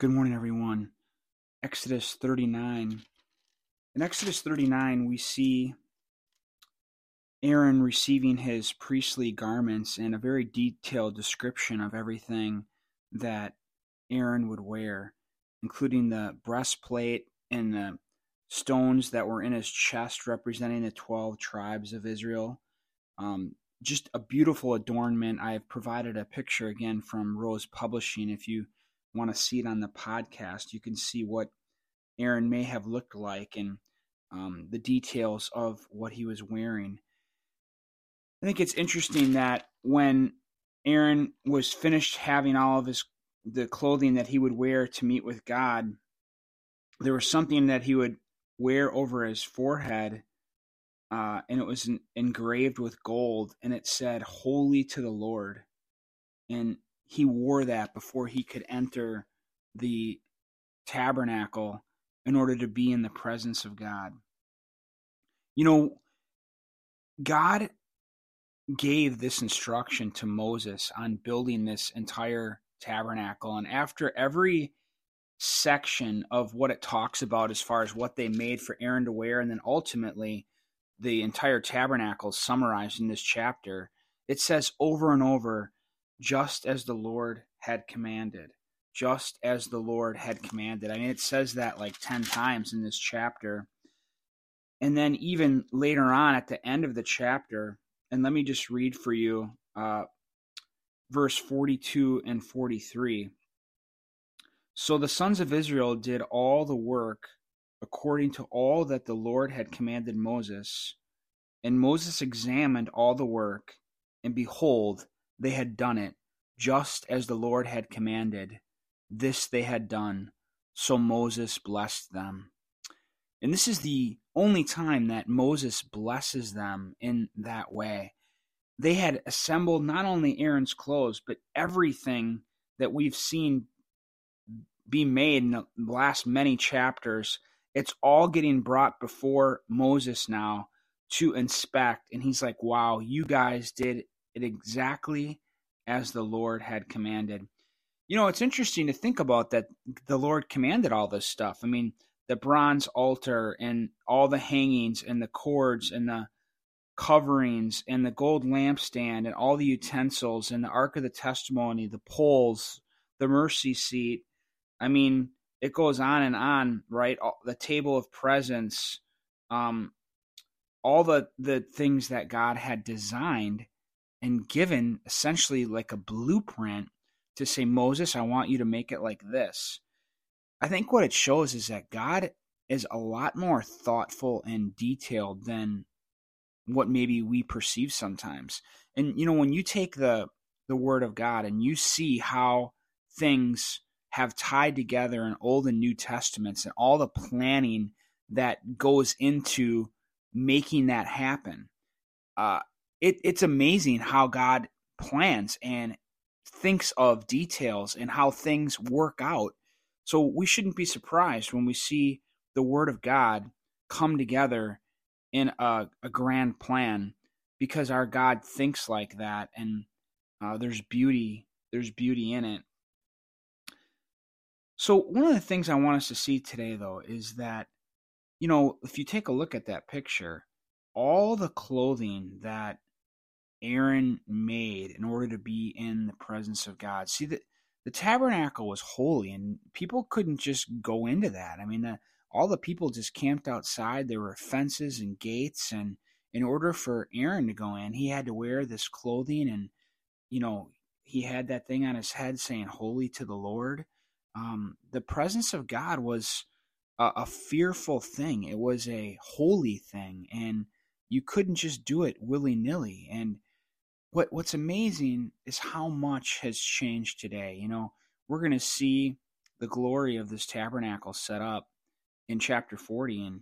Good morning, everyone. Exodus 39. In Exodus 39, we see Aaron receiving his priestly garments and a very detailed description of everything that Aaron would wear, including the breastplate and the stones that were in his chest representing the 12 tribes of Israel. Um, just a beautiful adornment. I have provided a picture again from Rose Publishing if you want to see it on the podcast, you can see what Aaron may have looked like and um, the details of what he was wearing. I think it's interesting that when Aaron was finished having all of his the clothing that he would wear to meet with God, there was something that he would wear over his forehead, uh, and it was engraved with gold, and it said "Holy to the Lord." And he wore that before he could enter the tabernacle in order to be in the presence of God. You know, God gave this instruction to Moses on building this entire tabernacle. And after every section of what it talks about as far as what they made for Aaron to wear, and then ultimately the entire tabernacle summarized in this chapter, it says over and over just as the Lord had commanded. Just as the Lord had commanded. I mean, it says that like 10 times in this chapter. And then, even later on at the end of the chapter, and let me just read for you uh, verse 42 and 43. So the sons of Israel did all the work according to all that the Lord had commanded Moses. And Moses examined all the work, and behold, they had done it, just as the Lord had commanded. This they had done. So Moses blessed them. And this is the only time that Moses blesses them in that way. They had assembled not only Aaron's clothes, but everything that we've seen be made in the last many chapters. It's all getting brought before Moses now to inspect. And he's like, wow, you guys did it exactly as the Lord had commanded. You know, it's interesting to think about that the Lord commanded all this stuff. I mean, the bronze altar and all the hangings and the cords and the coverings and the gold lampstand and all the utensils and the ark of the testimony, the poles, the mercy seat. I mean, it goes on and on, right? The table of presence, um, all the the things that God had designed and given essentially like a blueprint to say, Moses, I want you to make it like this. I think what it shows is that God is a lot more thoughtful and detailed than what maybe we perceive sometimes. And you know, when you take the the word of God and you see how things have tied together in Old and New Testaments and all the planning that goes into making that happen. Uh, it, it's amazing how God plans and thinks of details and how things work out. So we shouldn't be surprised when we see the Word of God come together in a, a grand plan because our God thinks like that and uh, there's beauty there's beauty in it. So one of the things I want us to see today though is that you know if you take a look at that picture all the clothing that Aaron made in order to be in the presence of God. See that the tabernacle was holy, and people couldn't just go into that. I mean, the, all the people just camped outside. There were fences and gates, and in order for Aaron to go in, he had to wear this clothing, and you know, he had that thing on his head saying "Holy to the Lord." Um, the presence of God was a, a fearful thing. It was a holy thing, and you couldn't just do it willy nilly. And what what's amazing is how much has changed today. You know, we're going to see the glory of this tabernacle set up in chapter 40 and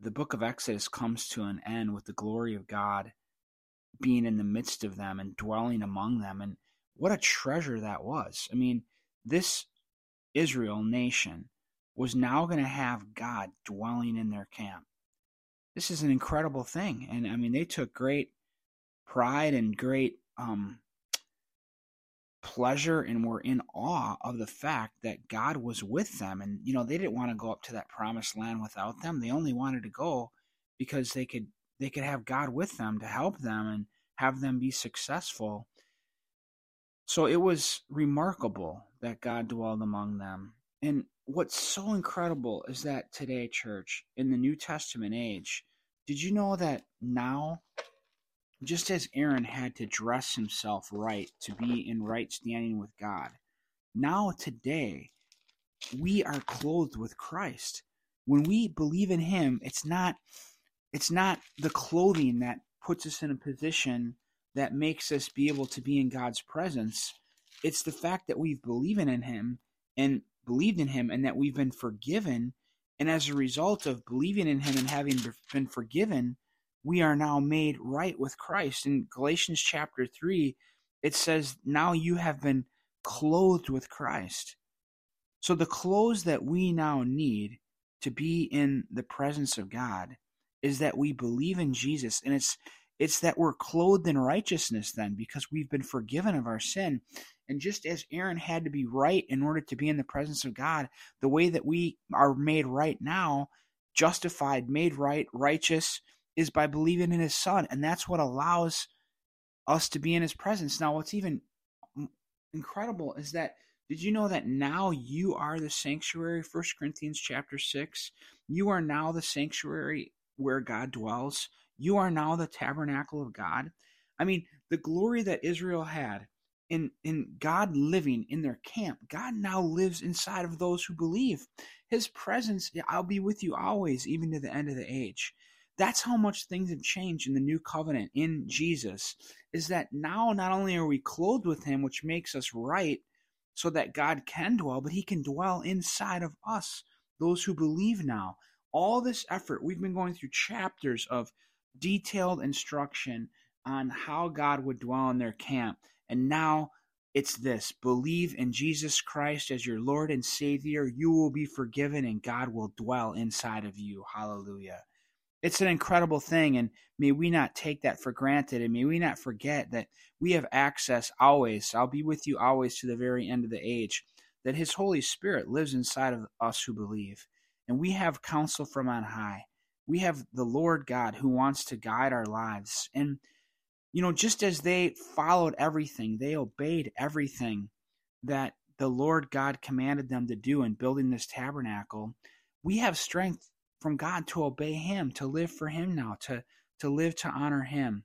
the book of Exodus comes to an end with the glory of God being in the midst of them and dwelling among them and what a treasure that was. I mean, this Israel nation was now going to have God dwelling in their camp. This is an incredible thing. And I mean, they took great pride and great um, pleasure and were in awe of the fact that God was with them. And, you know, they didn't want to go up to that promised land without them. They only wanted to go because they could they could have God with them to help them and have them be successful. So it was remarkable that God dwelled among them. And what's so incredible is that today, church, in the New Testament age, did you know that now just as Aaron had to dress himself right to be in right standing with God, now today we are clothed with Christ. When we believe in him, it's not it's not the clothing that puts us in a position that makes us be able to be in God's presence. It's the fact that we've believed in him and believed in him and that we've been forgiven and as a result of believing in him and having been forgiven, we are now made right with Christ. In Galatians chapter 3, it says, Now you have been clothed with Christ. So the clothes that we now need to be in the presence of God is that we believe in Jesus. And it's it's that we're clothed in righteousness then because we've been forgiven of our sin. And just as Aaron had to be right in order to be in the presence of God, the way that we are made right now, justified, made right, righteous, is by believing in his son. And that's what allows us to be in his presence. Now, what's even incredible is that did you know that now you are the sanctuary? First Corinthians chapter 6. You are now the sanctuary where God dwells. You are now the tabernacle of God. I mean, the glory that Israel had in in God living in their camp, God now lives inside of those who believe. His presence, I'll be with you always, even to the end of the age. That's how much things have changed in the new covenant in Jesus. Is that now not only are we clothed with him, which makes us right, so that God can dwell, but he can dwell inside of us, those who believe now. All this effort, we've been going through chapters of detailed instruction on how God would dwell in their camp. And now it's this believe in Jesus Christ as your Lord and Savior. You will be forgiven and God will dwell inside of you. Hallelujah. It's an incredible thing. And may we not take that for granted. And may we not forget that we have access always. I'll be with you always to the very end of the age. That His Holy Spirit lives inside of us who believe. And we have counsel from on high. We have the Lord God who wants to guide our lives. And you know, just as they followed everything, they obeyed everything that the Lord God commanded them to do in building this tabernacle, we have strength from God to obey Him, to live for Him now, to, to live to honor Him.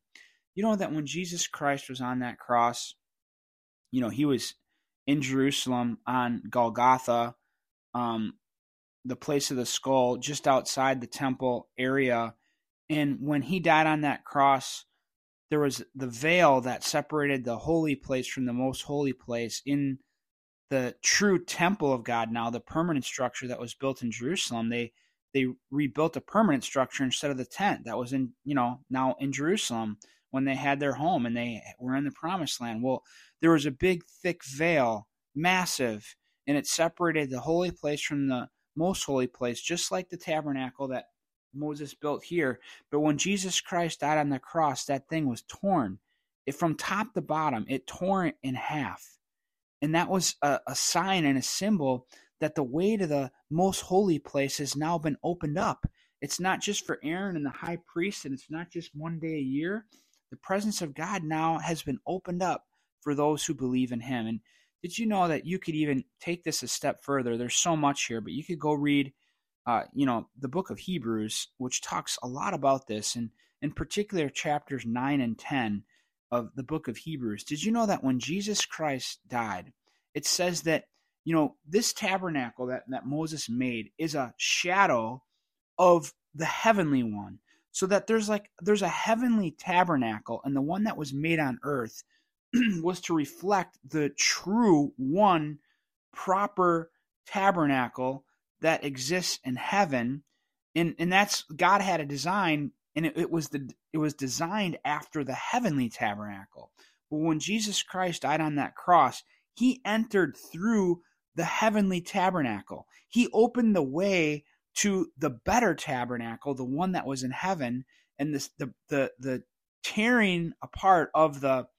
You know that when Jesus Christ was on that cross, you know, He was in Jerusalem on Golgotha, um, the place of the skull, just outside the temple area. And when He died on that cross, there was the veil that separated the holy place from the most holy place in the true temple of God now the permanent structure that was built in Jerusalem they they rebuilt a permanent structure instead of the tent that was in you know now in Jerusalem when they had their home and they were in the promised land well there was a big thick veil massive and it separated the holy place from the most holy place just like the tabernacle that Moses built here. But when Jesus Christ died on the cross, that thing was torn. It from top to bottom, it tore it in half. And that was a, a sign and a symbol that the way to the most holy place has now been opened up. It's not just for Aaron and the high priest, and it's not just one day a year. The presence of God now has been opened up for those who believe in Him. And did you know that you could even take this a step further? There's so much here, but you could go read uh, you know, the book of Hebrews, which talks a lot about this, and in particular chapters 9 and 10 of the book of Hebrews. Did you know that when Jesus Christ died, it says that, you know, this tabernacle that, that Moses made is a shadow of the heavenly one. So that there's like there's a heavenly tabernacle, and the one that was made on earth was to reflect the true one proper tabernacle that exists in heaven, and and that's God had a design, and it, it was the it was designed after the heavenly tabernacle. But when Jesus Christ died on that cross, He entered through the heavenly tabernacle. He opened the way to the better tabernacle, the one that was in heaven, and this the the the tearing apart of the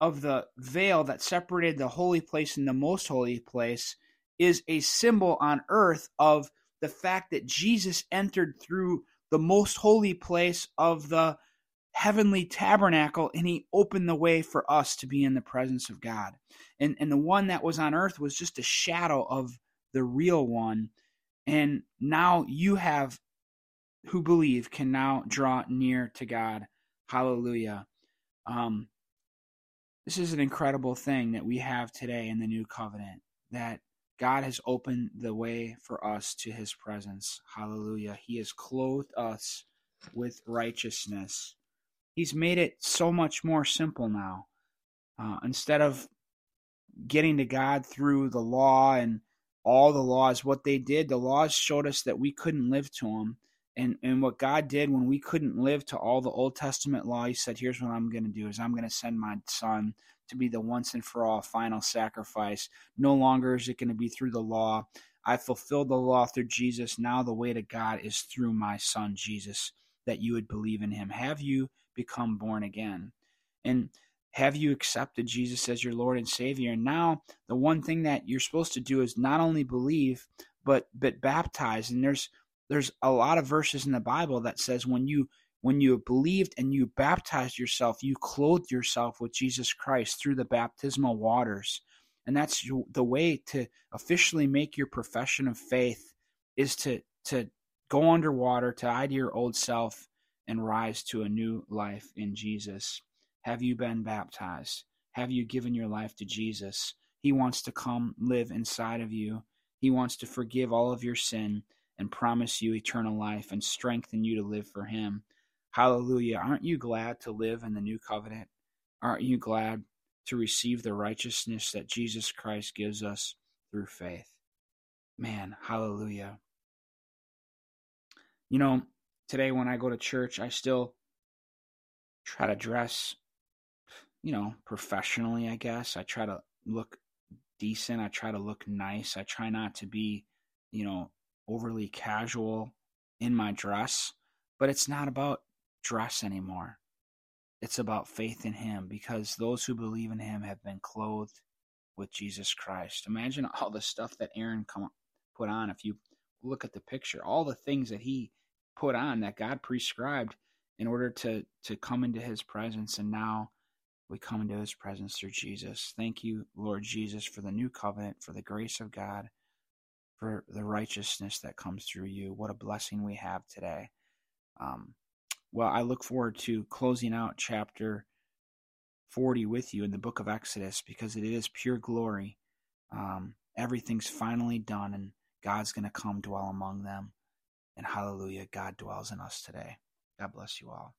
of the veil that separated the holy place and the most holy place is a symbol on earth of the fact that Jesus entered through the most holy place of the heavenly tabernacle and he opened the way for us to be in the presence of God. And and the one that was on earth was just a shadow of the real one. And now you have who believe can now draw near to God. Hallelujah. Um, this is an incredible thing that we have today in the new covenant that God has opened the way for us to his presence. Hallelujah. He has clothed us with righteousness. He's made it so much more simple now. Uh, instead of getting to God through the law and all the laws, what they did, the laws showed us that we couldn't live to Him. And, and what God did when we couldn't live to all the Old Testament law, He said, "Here's what I'm going to do: is I'm going to send my Son to be the once and for all final sacrifice. No longer is it going to be through the law. I fulfilled the law through Jesus. Now the way to God is through my Son Jesus, that you would believe in Him. Have you become born again? And have you accepted Jesus as your Lord and Savior? And now the one thing that you're supposed to do is not only believe, but but baptize. And there's there's a lot of verses in the Bible that says when you when you believed and you baptized yourself, you clothed yourself with Jesus Christ through the baptismal waters. And that's the way to officially make your profession of faith is to to go underwater, to to your old self and rise to a new life in Jesus. Have you been baptized? Have you given your life to Jesus? He wants to come live inside of you. He wants to forgive all of your sin and promise you eternal life and strengthen you to live for Him. Hallelujah. Aren't you glad to live in the new covenant? Aren't you glad to receive the righteousness that Jesus Christ gives us through faith? Man, hallelujah. You know, today when I go to church, I still try to dress, you know, professionally, I guess. I try to look decent. I try to look nice. I try not to be, you know, overly casual in my dress, but it's not about dress anymore. It's about faith in Him because those who believe in Him have been clothed with Jesus Christ. Imagine all the stuff that Aaron come, put on. If you look at the picture, all the things that he put on that God prescribed in order to to come into His presence, and now we come into His presence through Jesus. Thank you, Lord Jesus, for the new covenant, for the grace of God for the righteousness that comes through you. What a blessing we have today. Um, well, I look forward to closing out chapter 40 with you in the book of Exodus because it is pure glory. Um, everything's finally done, and God's going to come dwell among them. And hallelujah, God dwells in us today. God bless you all.